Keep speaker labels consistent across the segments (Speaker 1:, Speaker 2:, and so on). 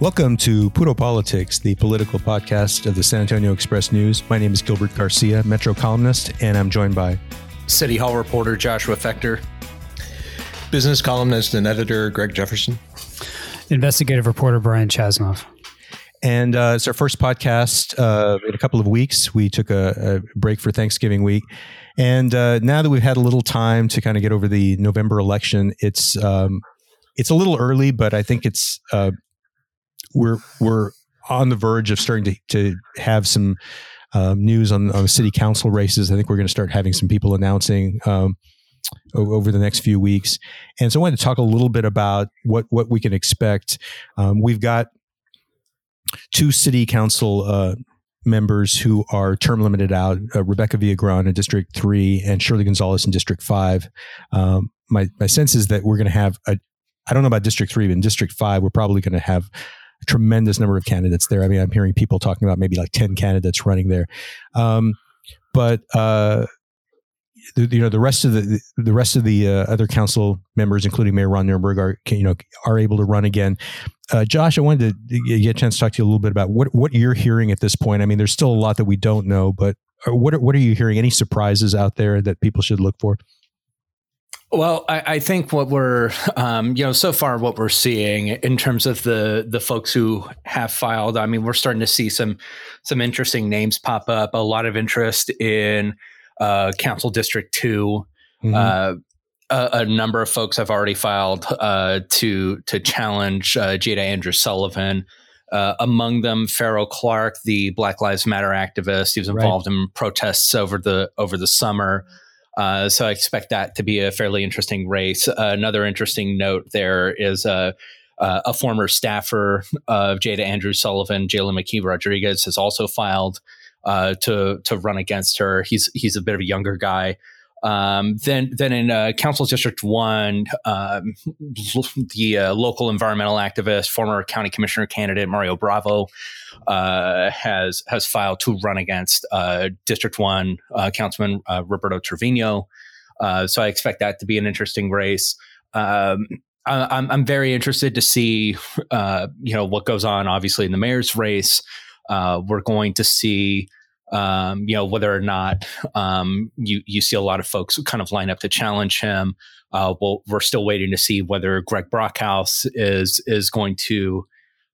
Speaker 1: Welcome to Puro Politics, the political podcast of the San Antonio Express News. My name is Gilbert Garcia, Metro columnist, and I'm joined by
Speaker 2: City Hall reporter Joshua Fechter,
Speaker 3: business columnist and editor Greg Jefferson,
Speaker 4: investigative reporter Brian Chasnoff.
Speaker 1: And uh, it's our first podcast uh, in a couple of weeks. We took a, a break for Thanksgiving week. And uh, now that we've had a little time to kind of get over the November election, it's um, it's a little early, but I think it's uh, we're we're on the verge of starting to, to have some um, news on, on city council races. I think we're going to start having some people announcing um, over the next few weeks. And so I wanted to talk a little bit about what what we can expect. Um, we've got two city council uh, members who are term limited out: uh, Rebecca Viagran in District Three and Shirley Gonzalez in District Five. Um, my my sense is that we're going to have a I don't know about District Three, but in District Five, we're probably going to have tremendous number of candidates there. I mean, I'm hearing people talking about maybe like 10 candidates running there. Um, but, uh, the, you know the rest of the the rest of the uh, other council members, including Mayor Ron Nirenberg, are you know are able to run again. Uh, Josh, I wanted to get a chance to talk to you a little bit about what what you're hearing at this point. I mean, there's still a lot that we don't know, but uh, what what are you hearing? Any surprises out there that people should look for?
Speaker 2: Well, I, I, think what we're, um, you know, so far what we're seeing in terms of the the folks who have filed. I mean, we're starting to see some some interesting names pop up. A lot of interest in uh, Council District 2 mm-hmm. uh, a, a, number of folks have already filed uh, to to challenge uh, Jada Andrews Sullivan. Uh, among them, Farrell Clark, the Black Lives Matter activist, he was involved right. in protests over the over the summer. Uh, so I expect that to be a fairly interesting race. Uh, another interesting note there is uh, uh a former staffer of Jada Andrew Sullivan, Jalen McKee Rodriguez, has also filed uh, to to run against her. He's he's a bit of a younger guy. Um, then, then in uh, Council District One, um, the uh, local environmental activist, former county commissioner candidate Mario Bravo, uh, has has filed to run against uh, District One uh, Councilman uh, Roberto Trevino. so I expect that to be an interesting race. Um, I, am I'm very interested to see, you know, what goes on. Obviously, in the mayor's race, we're going to see um, you know, whether or not um, you you see a lot of folks kind of line up to challenge him. Uh, well, we're still waiting to see whether Greg Brockhouse is is going to,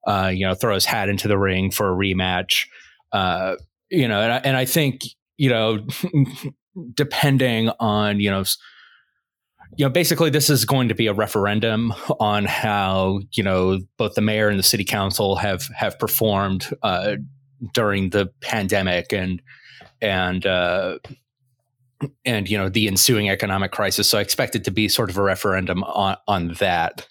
Speaker 2: uh, you know, throw his hat into the ring for a rematch. Uh, you know, and I, and I think you know, depending on you know you know, basically, this is going to be a referendum on how you know both the mayor and the city council have have performed uh, during the pandemic and and uh, and you know the ensuing economic crisis. So I expect it to be sort of a referendum on on that.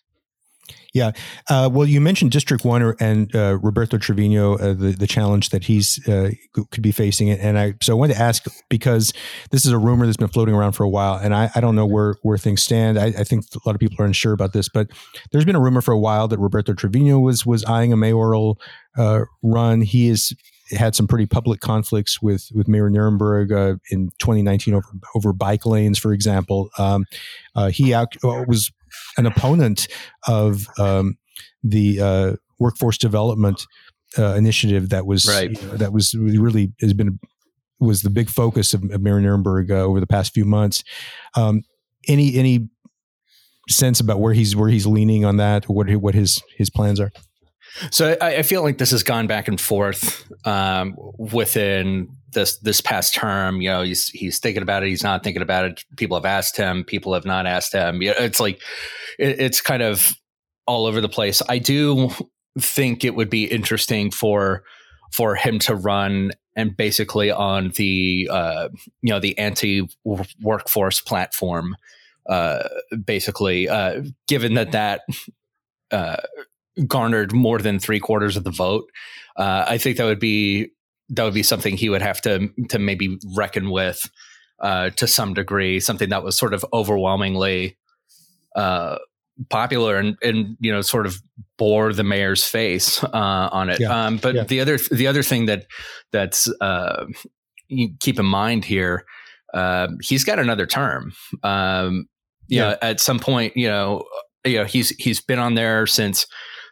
Speaker 1: Yeah. Uh, well, you mentioned District One and uh, Roberto Trevino, uh, the the challenge that he's uh, could be facing, and I so I wanted to ask because this is a rumor that's been floating around for a while, and I, I don't know where where things stand. I, I, think a lot of people are unsure about this, but there's been a rumor for a while that Roberto Trevino was was eyeing a mayoral uh, run. He is had some pretty public conflicts with with Mayor Nirenberg uh, in 2019 over over bike lanes, for example. Um, uh, he out, uh, was an opponent of um, the uh, workforce development uh, initiative that was right. you know, that was really has been was the big focus of, of Mayor Nirenberg uh, over the past few months. Um, any any sense about where he's where he's leaning on that, or what what his his plans are?
Speaker 2: So I, I, feel like this has gone back and forth um, within this this past term. You know, he's he's thinking about it. He's not thinking about it. People have asked him. People have not asked him. It's like it, it's kind of all over the place. I do think it would be interesting for for him to run and basically on the uh, you know the anti workforce platform. Uh, basically, uh, given that that uh, garnered more than three quarters of the vote. Uh, I think that would be that would be something he would have to to maybe reckon with uh, to some degree. Something that was sort of overwhelmingly uh, popular and and you know sort of bore the mayor's face uh, on it. Yeah. Um, but yeah. the other the other thing that that's uh, you keep in mind here, uh, he's got another term. Um, yeah. Know, at some point, you know, you know, he's he's been on there since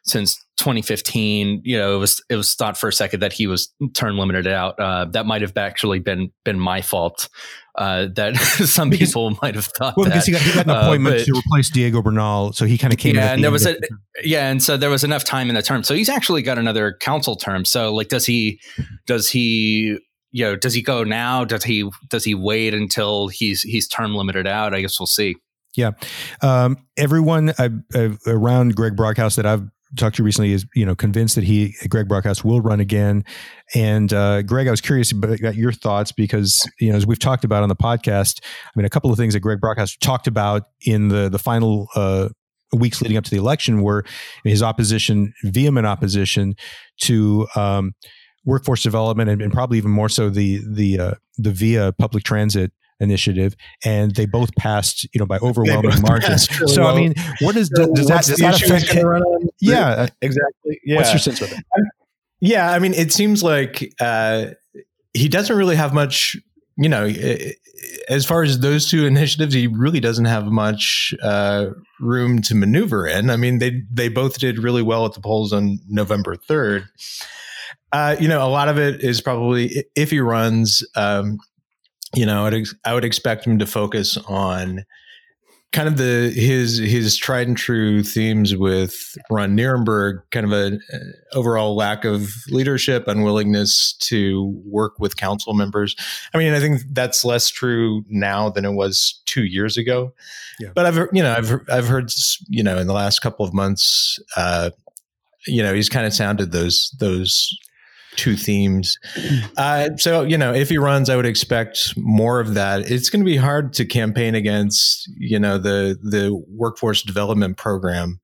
Speaker 2: since 2015. You know, it was it was thought for a second that he was term limited out. Uh, that might have actually been been my fault. Uh, that some because, people might have thought.
Speaker 1: Well,
Speaker 2: that.
Speaker 1: because he got, he got an uh, appointment uh, but, to replace Diego Bernal, so he kind of came.
Speaker 2: Yeah, and there was a yeah, and so there was enough time in the term. So he's actually got another council term. So like, does he? Does he? You know, does he go now? Does he? Does he wait until he's he's term limited out? I guess we'll see.
Speaker 1: Yeah, um, everyone uh, uh, around Greg Brockhouse that I've talked to recently is you know convinced that he Greg Brockhouse will run again. And uh, Greg, I was curious about your thoughts because you know as we've talked about on the podcast, I mean a couple of things that Greg Brockhouse talked about in the the final uh, weeks leading up to the election were his opposition, vehement opposition to. Um, workforce development and, and, probably even more so the the uh, the via public transit initiative, and they both passed, you know, by overwhelming margins. Really so, well. I mean, what does so does that does that affect? Yeah,
Speaker 5: exactly. Yeah.
Speaker 1: What's your sense of it?
Speaker 5: Yeah, I mean, it seems like uh, he doesn't really have much. You know, as far as those two initiatives, he really doesn't have much uh, room to maneuver in. I mean, they they both did really well at the polls on November third. Uh, you know, a lot of it is probably if he runs, um, you know, I'd, I would expect him to focus on kind of the his his tried and true themes with Ron Nirenberg, kind of a overall lack of leadership, unwillingness to work with council members. I mean, I think that's less true now than it was two years ago. Yeah. But I've you know I've I've heard you know in the last couple of months, uh, you know, he's kind of sounded those those two themes. Uh, so, you know, if he runs, I would expect more of that. It's going to be hard to campaign against, you know, the the workforce development program.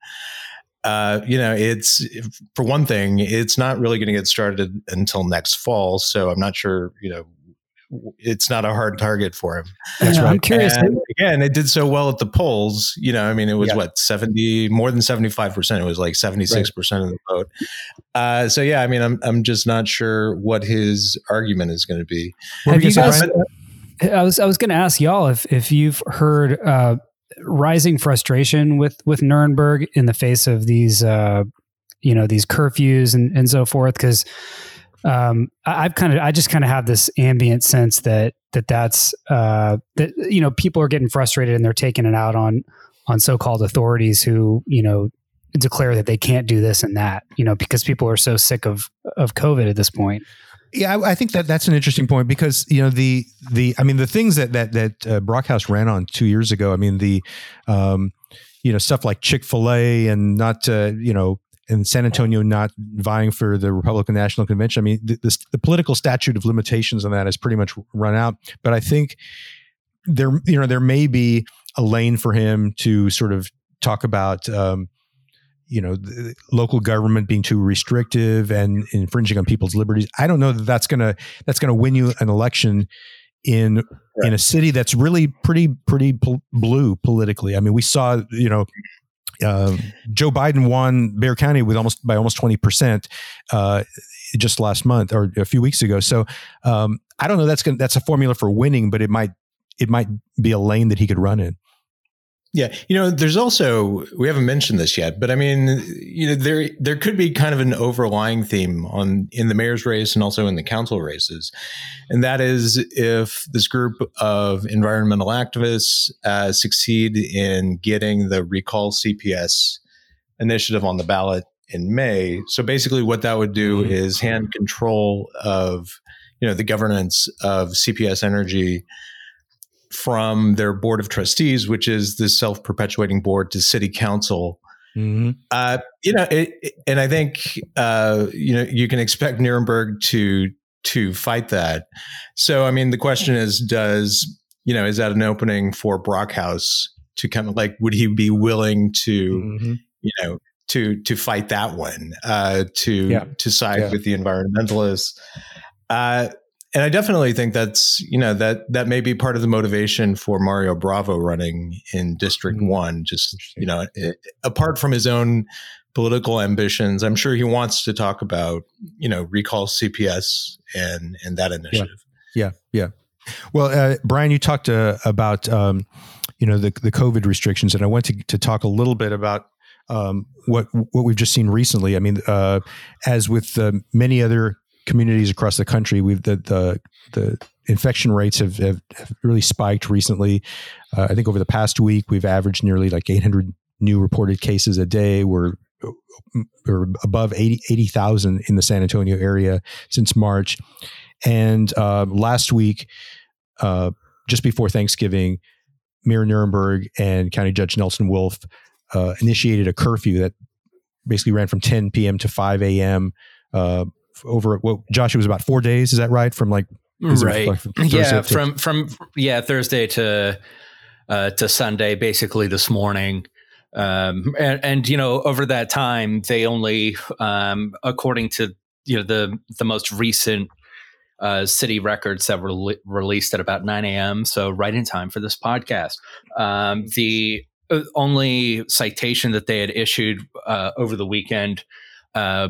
Speaker 5: Uh, you know, it's for one thing, it's not really going to get started until next fall. So I'm not sure, you know, it's not a hard target for him.
Speaker 4: That's right. I'm curious.
Speaker 5: And again, it did so well at the polls. You know, I mean, it was yeah. what seventy, more than seventy five percent. It was like seventy six percent of the vote. Uh, so yeah, I mean, I'm I'm just not sure what his argument is going to be.
Speaker 4: Have you guys? I was I was going to ask y'all if if you've heard uh, rising frustration with with Nirenberg in the face of these uh, you know these curfews and and so forth because um, I, have kind of I just kind of have this ambient sense that that that's uh, that you know people are getting frustrated and they're taking it out on on so-called authorities who you know declare that they can't do this and that you know because people are so sick of of COVID at this point.
Speaker 1: Yeah, I, I think that that's an interesting point because you know the the I mean the things that that that uh, Brockhouse ran on two years ago. I mean the um, you know stuff like Chick Fil A and not uh, you know and San Antonio not vying for the Republican National Convention. I mean, the, the, the, political statute of limitations on that has pretty much run out. But I think there, you know, there may be a lane for him to sort of talk about, um, you know, local government being too restrictive and infringing on people's liberties. I don't know that that's gonna that's gonna win you an election in right. in a city that's really pretty pretty pol- blue politically. I mean, we saw you know uh, Joe Biden won Bexar County with almost by almost twenty percent uh, just last month or a few weeks ago. So um, I don't know. That's gonna, that's a formula for winning, but it might it might be a lane that he could run in.
Speaker 5: Yeah, you know, there's also we haven't mentioned this yet, but I mean, you know, there there could be kind of an overlying theme on in the mayor's race and also in the council races, and that is if this group of environmental activists uh, succeed in getting the recall CPS initiative on the ballot in May. So basically, what that would do mm-hmm. is hand control of you know the governance of CPS Energy from their board of trustees, which is the self perpetuating board, to city council. Mm-hmm. Uh, you know, it, it, and I think uh, you know you can expect Nirenberg to to fight that. So, I mean, the question is, does you know, is that an opening for Brockhouse to kind of like, would he be willing to, mm-hmm. you know, to to fight that one, uh, to yeah. to side yeah. with the environmentalists? Uh, and I definitely think that's you know that that may be part of the motivation for Mario Bravo running in District mm-hmm. One. Just you know, it, apart from his own political ambitions, I'm sure he wants to talk about you know recall CPS and and that initiative.
Speaker 1: Yeah, yeah. yeah. Well, uh, Brian, you talked uh, about um, you know the the COVID restrictions, and I want to to talk a little bit about um, what what we've just seen recently. I mean, uh, as with uh, many other communities across the country, we've the the, the infection rates have, have, have really spiked recently. Uh, I think over the past week, we've averaged nearly like 800 new reported cases a day. We're, we're above 80,000 80, in the San Antonio area since March. And uh, last week, uh, just before Thanksgiving, Mayor Nirenberg and County Judge Nelson Wolff uh, initiated a curfew that basically ran from 10 p.m. to 5 a.m. Over what Josh, it was about four days. Is that right? From like
Speaker 2: right, like yeah, from from yeah Thursday to uh, to Sunday, basically this morning. Um, and, and, you know, over that time, they only, um, according to you know the the most recent uh, city records that were li- released at about 9 a.m. So right in time for this podcast. Um, the uh, only citation that they had issued uh, over the weekend uh,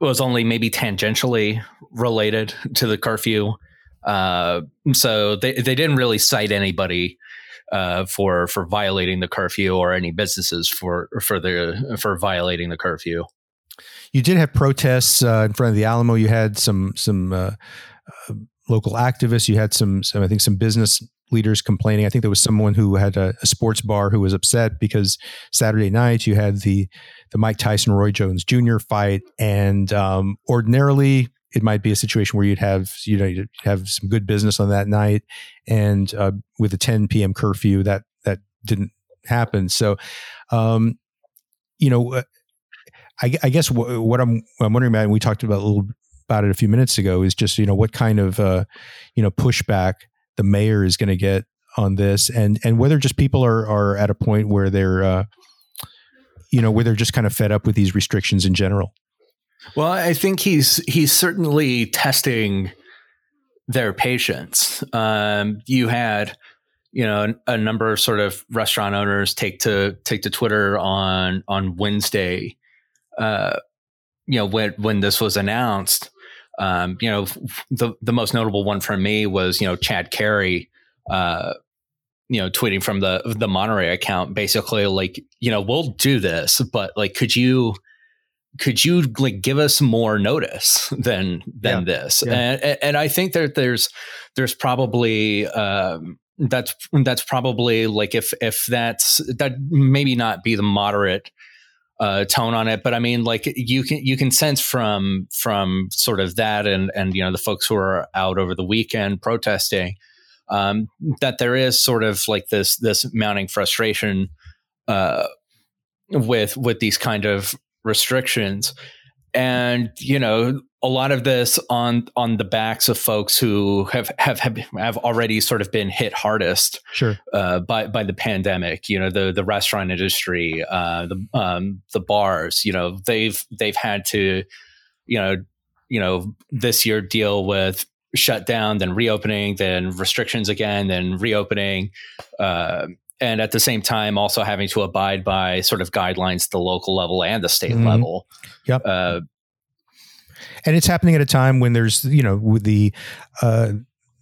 Speaker 2: was only maybe tangentially related to the curfew. Uh, so they, they didn't really cite anybody uh, for for violating the curfew or any businesses for for the for violating the curfew.
Speaker 1: You did have protests uh, in front of the Alamo. You had some some uh, uh, local activists. You had some, some I think some business leaders complaining. I think there was someone who had a, a, sports bar who was upset because Saturday night you had the the Mike Tyson Roy Jones Jr. fight, and um, ordinarily it might be a situation where you'd have you know you'd have some good business on that night, and uh, with a 10 p.m. curfew, that that didn't happen. So, um, you know, uh, I, I guess what I'm I'm wondering about, and we talked about a little about it a few minutes ago, is just you know what kind of uh, you know pushback the mayor is going to get on this, and and whether just people are are at a point where they're uh, you know where they're just kind of fed up with these restrictions in general.
Speaker 2: Well, I think he's he's certainly testing their patience. Um, you had, you know, a number of sort of restaurant owners take to take to Twitter on on Wednesday. Uh, you know, when when this was announced, um, you know, the the most notable one for me was you know Chad Carey. Uh, you know, tweeting from the the Monterey account, basically like, you know, we'll do this, but like, could you could you like give us more notice than than yeah. this yeah. And, and i think that there's there's probably um that's that's probably like if if that's that maybe not be the moderate uh, tone on it, but I mean, like you can you can sense from from sort of that and and you know the folks who are out over the weekend protesting um, that there is sort of like this this mounting frustration uh, with with these kind of restrictions. And you know a lot of this on on the backs of folks who have have have already sort of been hit hardest
Speaker 1: sure
Speaker 2: uh, by by the pandemic you know the the restaurant industry uh, the um, the bars you know they've they've had to you know you know this year deal with shutdown then reopening then restrictions again then reopening uh, and at the same time also having to abide by sort of guidelines at the local level and the state mm-hmm. level.
Speaker 1: Yep. And it's happening at a time when there's you know with the uh,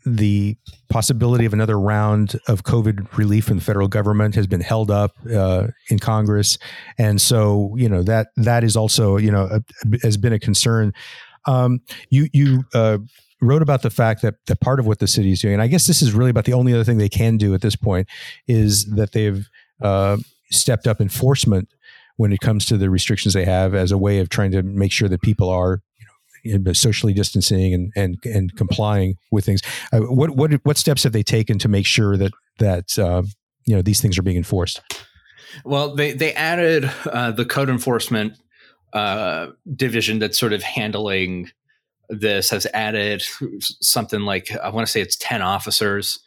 Speaker 1: the possibility of another round of COVID relief from the federal government has been held up uh, in Congress, and so you know that that is also you know a, has been a concern. Um, you you uh, wrote about the fact that, that part of what the city is doing, and I guess this is really about the only other thing they can do at this point, is that they've uh, stepped up enforcement when it comes to the restrictions they have as a way of trying to make sure that people are socially distancing and and and complying with things. Uh, what what what steps have they taken to make sure that that uh, you know these things are being enforced?
Speaker 2: Well, they they added uh, the code enforcement uh, division that's sort of handling this has added something like I want to say it's ten officers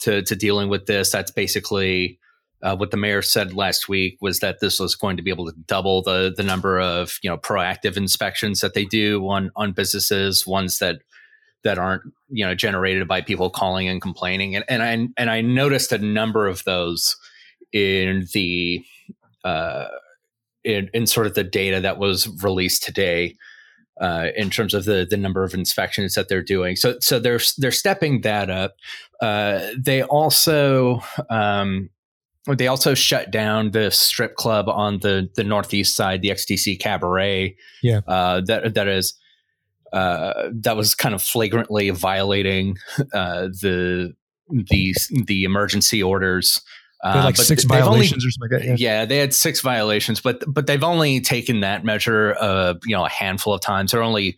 Speaker 2: to to dealing with this. That's basically uh, what the mayor said last week was that this was going to be able to double the the number of you know proactive inspections that they do on on businesses, ones that that aren't you know generated by people calling and complaining. And and I and I noticed a number of those in the uh, in, in sort of the data that was released today uh, in terms of the the number of inspections that they're doing. So so they're they're stepping that up. Uh, they also um, they also shut down the strip club on the the northeast side, the XTC Cabaret.
Speaker 1: Yeah,
Speaker 2: uh, that that is uh, that was kind of flagrantly violating uh, the the the emergency orders.
Speaker 1: Uh, like six violations only, or something like that.
Speaker 2: Yeah. yeah. they had six violations, but but they've only taken that measure, uh, you know, a handful of times. There are only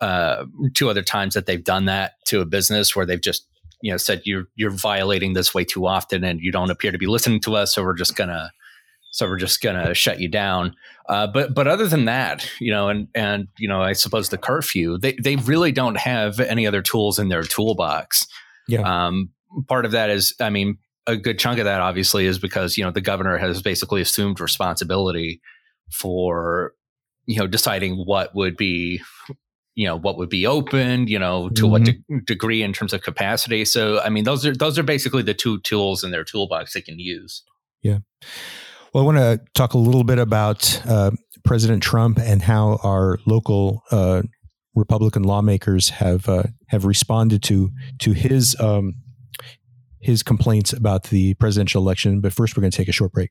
Speaker 2: uh, two other times that they've done that to a business where they've just you know said you're you're violating this way too often and you don't appear to be listening to us, so we're just gonna so we're just gonna shut you down. Uh, but but other than that, you know, and and you know, I suppose the curfew, they they really don't have any other tools in their toolbox.
Speaker 1: Yeah.
Speaker 2: Um, part of that is, I mean, a good chunk of that obviously is because you know the governor has basically assumed responsibility for you know deciding what would be you know what would be open you know to mm-hmm. what de- degree in terms of capacity. So i mean those are those are basically the two tools in their toolbox they can use.
Speaker 1: Yeah. Well i want to talk a little bit about uh, president trump and how our local uh, republican lawmakers have uh, have responded to to his um, his complaints about the presidential election. But first we're going to take a short break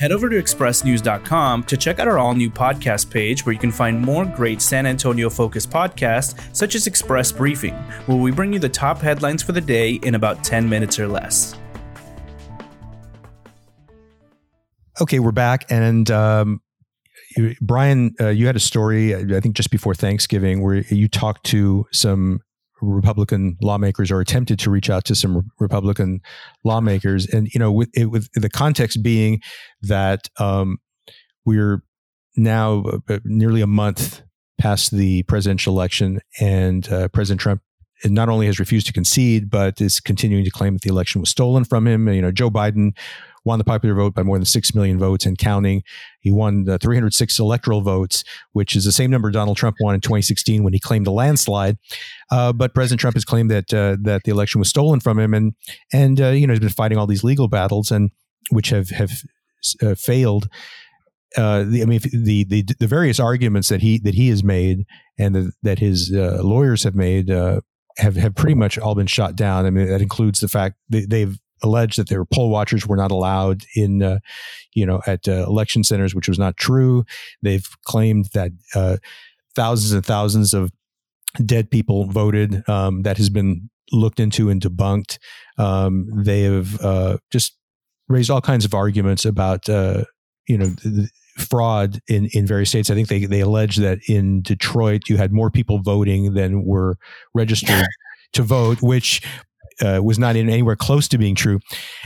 Speaker 6: head over to expressnews.com to check out our all new podcast page where you can find more great San Antonio focused podcasts, such as Express Briefing, where we bring you the top headlines for the day in about 10 minutes or less.
Speaker 1: Okay, we're back. And um, Brian, uh, you had a story, I think just before Thanksgiving, where you talked to some Republican lawmakers or attempted to reach out to some Republican lawmakers, and you know, with it, with the context being that um, we're now uh, nearly a month past the presidential election, and uh, President Trump not only has refused to concede, but is continuing to claim that the election was stolen from him. You know, Joe Biden won the popular vote by more than 6 million votes and counting. He won the 306 electoral votes, which is the same number Donald Trump won in 2016 when he claimed a landslide. Uh, but President Trump has claimed that uh, that the election was stolen from him, and and uh, you know he's been fighting all these legal battles, and which have have uh, failed. Uh, the, I mean, the, the the various arguments that he that he has made and the, that his uh, lawyers have made have have pretty much all been shot down. I mean, that includes the fact they, they've alleged that their poll watchers were not allowed in, uh, you know, at uh, election centers, which was not true. They've claimed that uh, thousands and thousands of dead people voted. Um, that has been looked into and debunked. Um, they have uh, just raised all kinds of arguments about, uh, you know, fraud in, in various states. I think they, they allege that in Detroit, you had more people voting than were registered to vote, which uh, was not anywhere close to being true.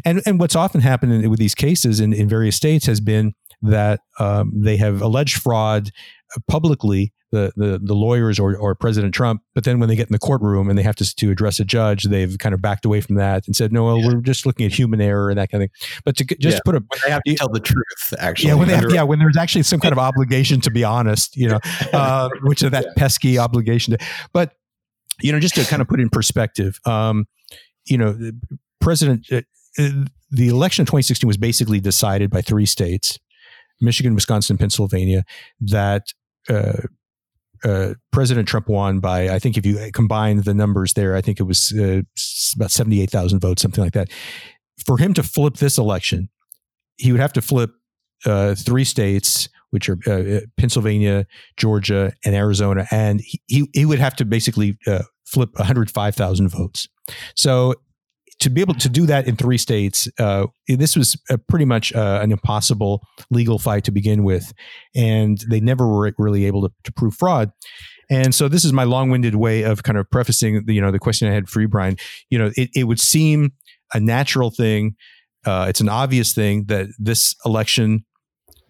Speaker 1: And and what's often happened with these cases in, in various states has been that um, they have alleged fraud publicly, the, the, the lawyers or, or President Trump, but then when they get in the courtroom and they have to, to address a judge, they've kind of backed away from that and said, no, well, yeah. we're just looking at human error and that kind of thing. But to just yeah. put a,
Speaker 5: when they have to tell the truth, actually.
Speaker 1: Yeah, when they have, yeah, when there's actually some kind of obligation to be honest, you know, uh, which is that pesky obligation. To, but, you know, just to kind of put in perspective, um, you know, President, uh, uh, the election of 2016 was basically decided by three states Michigan, Wisconsin, Pennsylvania that uh, uh, President Trump won by, I think if you combine the numbers there, I think it was uh, about 78,000 votes, something like that. For him to flip this election, he would have to flip uh, three states, which are uh, Pennsylvania, Georgia, and Arizona, and he, he would have to basically flip 105,000 votes. So to be able to do that in three states, uh, this was pretty much uh, an impossible legal fight to begin with, and they never were really able to, to prove fraud. And so this is my long-winded way of kind of prefacing, the, you know, the question I had for you, Brian. You know, it, it would seem a natural thing. Uh, it's an obvious thing that this election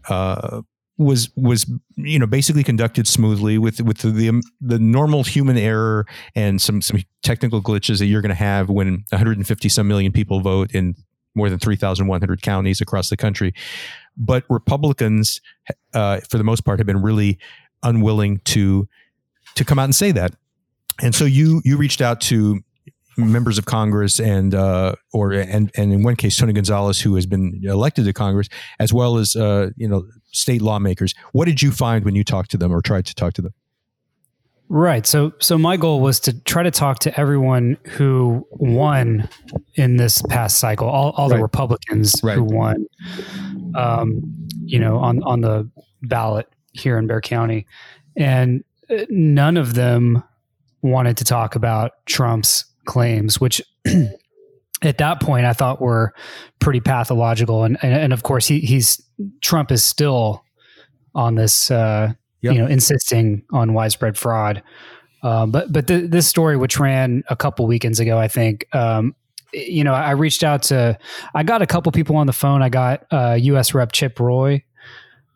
Speaker 1: uh, was was you know basically conducted smoothly with with the the, the normal human error and some some technical glitches that you're going to have when 150 some million people vote in more than 3,100 counties across the country. But Republicans, uh, for the most part, have been really unwilling to to come out and say that. And so you you reached out to members of Congress and uh, or and and in one case Tony Gonzalez, who has been elected to Congress, as well as uh, you know state lawmakers. What did you find when you talked to them or tried to talk to them?
Speaker 4: Right. So so my goal was to try to talk to everyone who won in this past cycle, all, all the Republicans
Speaker 1: Right.
Speaker 4: who won um, you know, on on the ballot here in Bexar County. And uh, none of them wanted to talk about Trump's claims, which at that point I thought were pretty pathological. And and, and of course he he's Trump is still on this uh
Speaker 1: Yep.
Speaker 4: you know insisting on widespread fraud. Um, but but th- this story, which ran a couple weekends ago, I think, um, you know, I reached out to, I got a couple people on the phone. I got uh, U.S. Rep Chip Roy,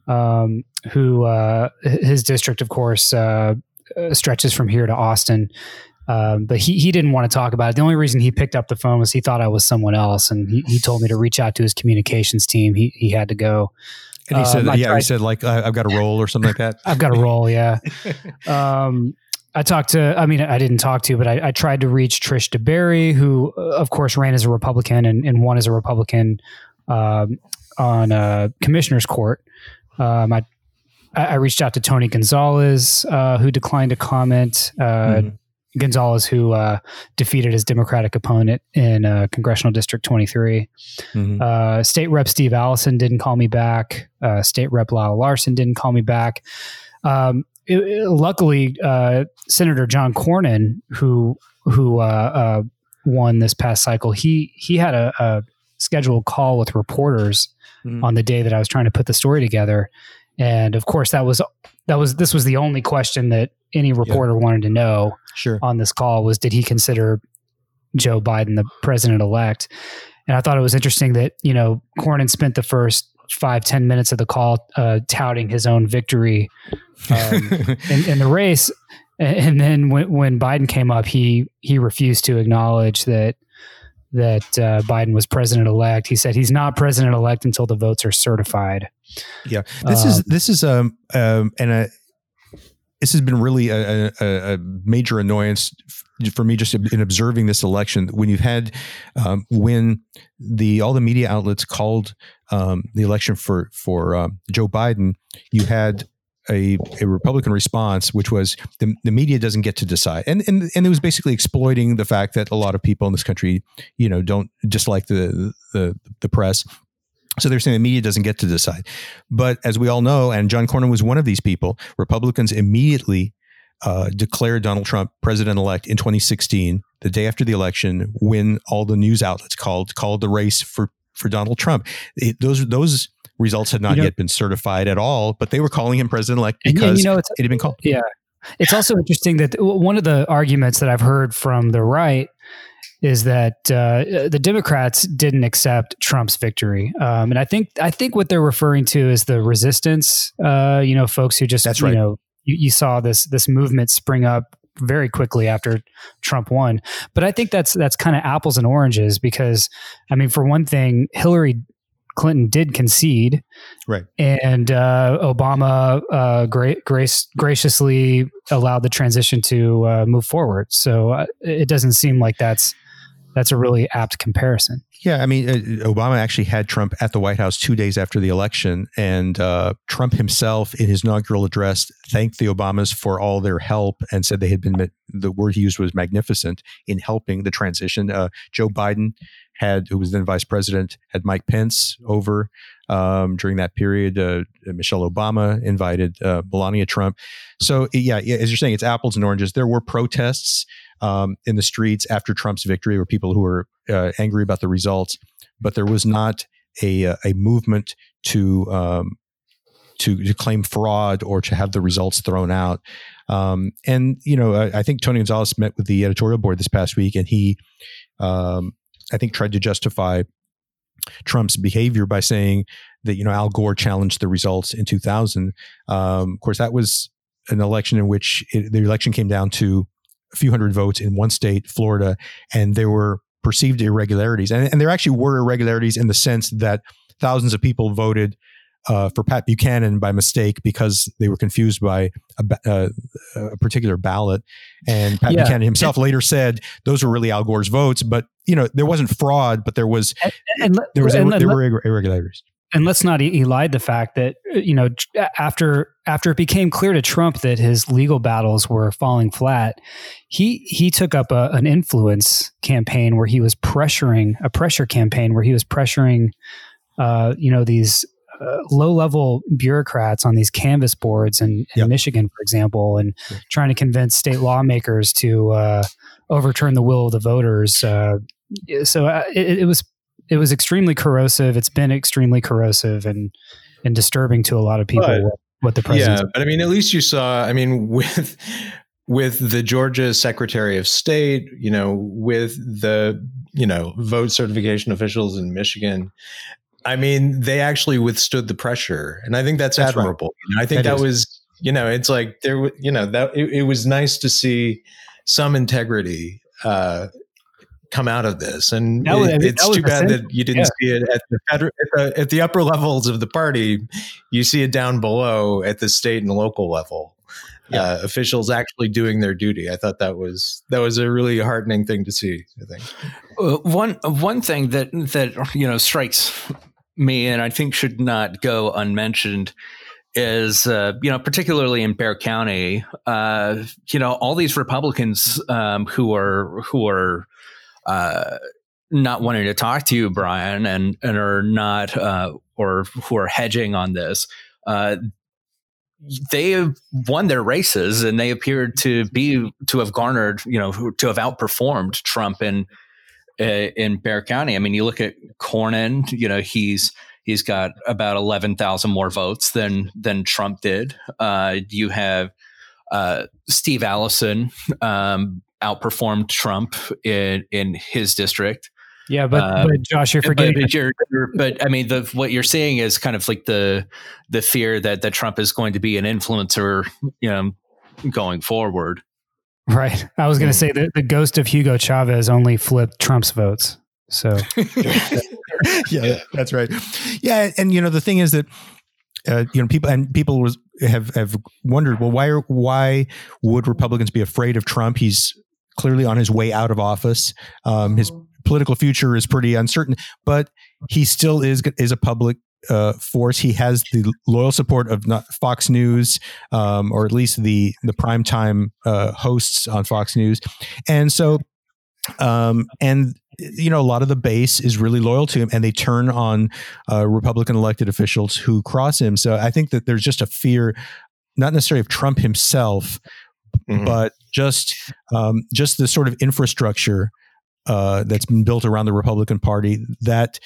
Speaker 4: um, who uh, his district, of course, uh, uh, stretches from here to Austin. Um, but he, he didn't want to talk about it. The only reason he picked up the phone was he thought I was someone else, and he, he told me to reach out to his communications team. He he had to go.
Speaker 1: And he said,
Speaker 4: Um, I
Speaker 1: yeah, he
Speaker 4: tried-
Speaker 1: said like I- I've got a roll or something like that.
Speaker 4: I've got a role, yeah. Um, I talked to, I mean, I didn't talk to, but I, I tried to reach Trish DeBerry, who, uh, of course, ran as a Republican and, and won as a Republican um, on uh, Commissioner's Court. Um, I, I I reached out to Tony Gonzalez, uh, who declined to comment. Uh,
Speaker 1: Mhm.
Speaker 4: Gonzalez, who uh, defeated his Democratic opponent in uh, Congressional District 23.
Speaker 1: Mhm.
Speaker 4: Uh, State Rep Steve Allison didn't call me back. Uh, State Rep Lyle Larson didn't call me back. Um, it- it- luckily, uh, Senator John Cornyn, who who uh, uh, won this past cycle, he he had a, a scheduled call with reporters
Speaker 1: Mhm.
Speaker 4: on the day that I was trying to put the story together, and of course, that was that was this was the only question that any reporter wanted to know
Speaker 1: Sure.
Speaker 4: on this call was did he consider Joe Biden the president elect? And I thought it was interesting that, you know, Cornyn spent the first five, 10 minutes of the call uh, touting his own victory um, in, in the race. And, then when, when Biden came up, he he refused to acknowledge that that uh, Biden was president elect. He said he's not president elect until the votes are certified.
Speaker 1: Yeah, this
Speaker 4: Uh,
Speaker 1: is this is um um and a this has been really a, a, a major annoyance for me just in observing this election when you've had um, when the all the media outlets called um, the election for for um, Joe Biden, you had a, a Republican response, which was the, the media doesn't get to decide, and, and and it was basically exploiting the fact that a lot of people in this country, you know, don't dislike the the the press. So they're saying the media doesn't get to decide. But as we all know, and John Cornyn was one of these people, Republicans immediately uh, declared Donald Trump president elect in 2016, the day after the election, when all the news outlets called called the race for for Donald Trump. It, those those results had not
Speaker 4: You know-
Speaker 1: yet been certified at all, but they were calling him president elect because
Speaker 4: and, you know,
Speaker 1: it had been called.
Speaker 4: Yeah. It's also interesting that one of the arguments that I've heard from the right is that uh, the Democrats didn't accept Trump's victory, um, and I think I think what they're referring to is the resistance. Uh, you know, folks who just
Speaker 1: That's
Speaker 4: you know you, you saw this this movement spring up very quickly after Trump won. But I think that's that's kind of apples and oranges because I mean, for one thing, Hillary Clinton did concede,
Speaker 1: Right.
Speaker 4: and uh, Obama uh, gra- grace graciously allowed the transition to uh, move forward. So uh, it doesn't seem like that's that's a really apt comparison.
Speaker 1: Yeah, I mean, uh, Obama actually had Trump at the White House two days after the election, and uh, Trump himself, in his inaugural address, thanked the Obamas for all their help and said they had been the word he used was magnificent in helping the transition. Uh, Joe Biden had, who was then vice president, had Mike Pence over um, during that period. Uh, Michelle Obama invited uh, Melania Trump. So yeah, as you're saying, it's apples and oranges. There were protests um, in the streets after Trump's victory, or people who were angry about the results, but there was not a uh, a movement to um, to to claim fraud or to have the results thrown out. Um, and you know, I, I think Tony Gonzalez met with the editorial board this past week, and he, um, I think, tried to justify Trump's behavior by saying that you know Al Gore challenged the results in 2000. Um, of course, that was an election in which it, the election came down to a few hundred votes in one state, Florida, and there were perceived irregularities, and, and there actually were irregularities in the sense that thousands of people voted uh, for Pat Buchanan by mistake because they were confused by a, uh, a particular ballot, and Pat
Speaker 4: Yeah.
Speaker 1: Buchanan himself later said those were really Al Gore's votes, but you know there wasn't fraud, but there was
Speaker 4: And,
Speaker 1: there was
Speaker 4: and-
Speaker 1: there were irregularities.
Speaker 4: And let's not elide the fact that uh, you know after after it became clear to Trump that his legal battles were falling flat, he he took up a, an influence campaign where he was pressuring a pressure campaign where he was pressuring, uh, you know, these uh, low level bureaucrats on these canvas boards in, in yep. Michigan, for example, and trying to convince state lawmakers to uh, overturn the will of the voters. Uh, so uh, it, it was it was extremely corrosive. It's been extremely corrosive and and disturbing to a lot of people. But, what, what, the president?
Speaker 5: Yeah, but I mean, at least you saw. I mean, with with the Georgia Secretary of State, you know, with the you know vote certification officials in Michigan. I mean, they actually withstood the pressure, and I think that's, that's admirable. Right. I think that, that was, you know, it's like there, you know, that it, it was nice to see some integrity uh, come out of this. And was, it, it's too bad that you didn't yeah. see it at the, federal, at the, at the upper levels of the party. You see it down below at the state and local level. Yeah. Uh, officials actually doing their duty. I thought that was that was a really heartening thing to see. I think
Speaker 2: uh, one one thing that that you know strikes me and I think should not go unmentioned is uh, you know particularly in Bexar County, uh, you know all these Republicans um, who are who are uh, not wanting to talk to you, Brian, and and are not uh, or who are hedging on this. Uh, they have won their races, and they appeared to be to have garnered, you know, to have outperformed Trump in uh, in Bexar County. I mean, you look at Cornyn. You know, he's he's got about eleven thousand more votes than than Trump did. Uh, you have uh, Steve Allison um, outperformed Trump in in his district.
Speaker 4: Yeah, but, uh, but Josh, you're forgetting.
Speaker 2: But, but, you're, you're, but, I mean, the what you're seeing is kind of like the the fear that that Trump is going to be an influencer, you know, going forward.
Speaker 4: Right. I was going to say that the ghost of Hugo Chavez only flipped Trump's votes. So,
Speaker 1: yeah, that's right. Yeah, and you know the thing is that uh, you know people and people was have have wondered well why are, why would Republicans be afraid of Trump? He's clearly on his way out of office. Um, his political future is pretty uncertain, but he still is is a public uh, force. He has the loyal support of Fox News, um, or at least the the primetime uh, hosts on Fox News, and so um, and you know a lot of the base is really loyal to him, and they turn on uh, Republican elected officials who cross him. So I think that there's just a fear, not necessarily of Trump himself, mm-hmm. but just um, just the sort of infrastructure uh, that's been built around the Republican Party that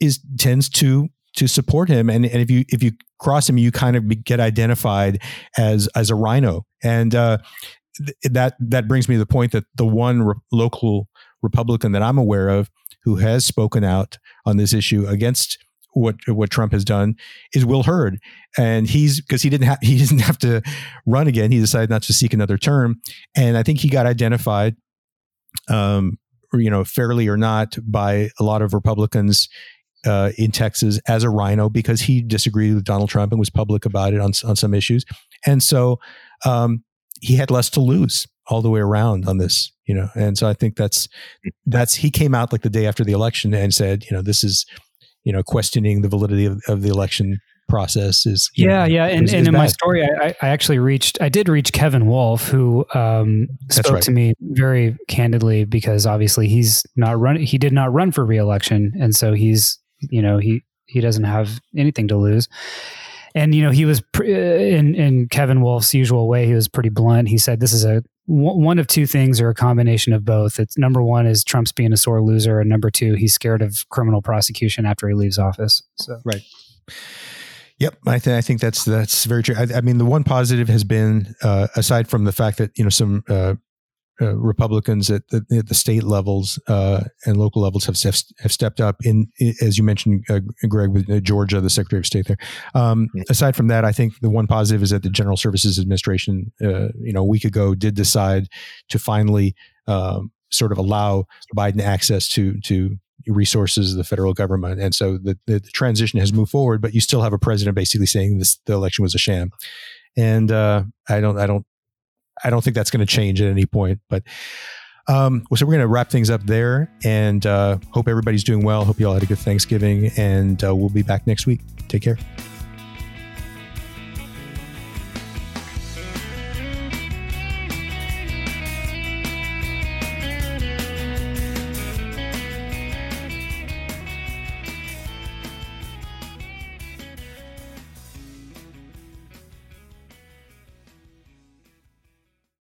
Speaker 1: is tends to to support him. And, and if you if you cross him, you kind of get identified as as a rhino And uh, th- that that brings me to the point that the one re- local Republican that I'm aware of who has spoken out on this issue against what what Trump has done is Will Hurd, and he's because he didn't have he doesn't have to run again. He decided not to seek another term, and I think he got identified, um, you know, fairly or not, by a lot of Republicans uh, in Texas as a rhino because he disagreed with Donald Trump and was public about it on on some issues, and so um, he had less to lose all the way around on this, you know. And so I think that's that's he came out like the day after the election and said, you know, this is you know questioning the validity of, of the election process is
Speaker 4: yeah
Speaker 1: know,
Speaker 4: yeah and, is, and is in bad. my story I, I actually reached i did reach kevin wolff who um, spoke right. to me very candidly because obviously he's not running he did not run for reelection and so he's you know he he doesn't have anything to lose and you know he was pre- in in kevin wolff's usual way he was pretty blunt he said this is a one of two things or a combination of both. It's number one is Trump's being a sore loser, and number two, he's scared of criminal prosecution after he leaves office. So
Speaker 1: right. Yep, I, th- I think that's that's very true. I, I mean, the one positive has been, uh, aside from the fact that you know some uh, uh, Republicans at the, at the, state levels uh, and local levels have have stepped up in, as you mentioned, uh, Greg, with uh, Georgia, the Secretary of State there. Um. Aside from that, I think the one positive is that the General Services Administration, uh, you know, a week ago did decide to finally um, sort of allow Biden access to to resources of the federal government, and so the, the, the transition has moved forward. But you still have a president basically saying this: the election was a sham. And uh, I don't, I don't I don't think that's going to change at any point. But Um, well, so we're going to wrap things up there and uh, hope everybody's doing well. Hope you all had a good Thanksgiving, and uh, we'll be back next week. Take care.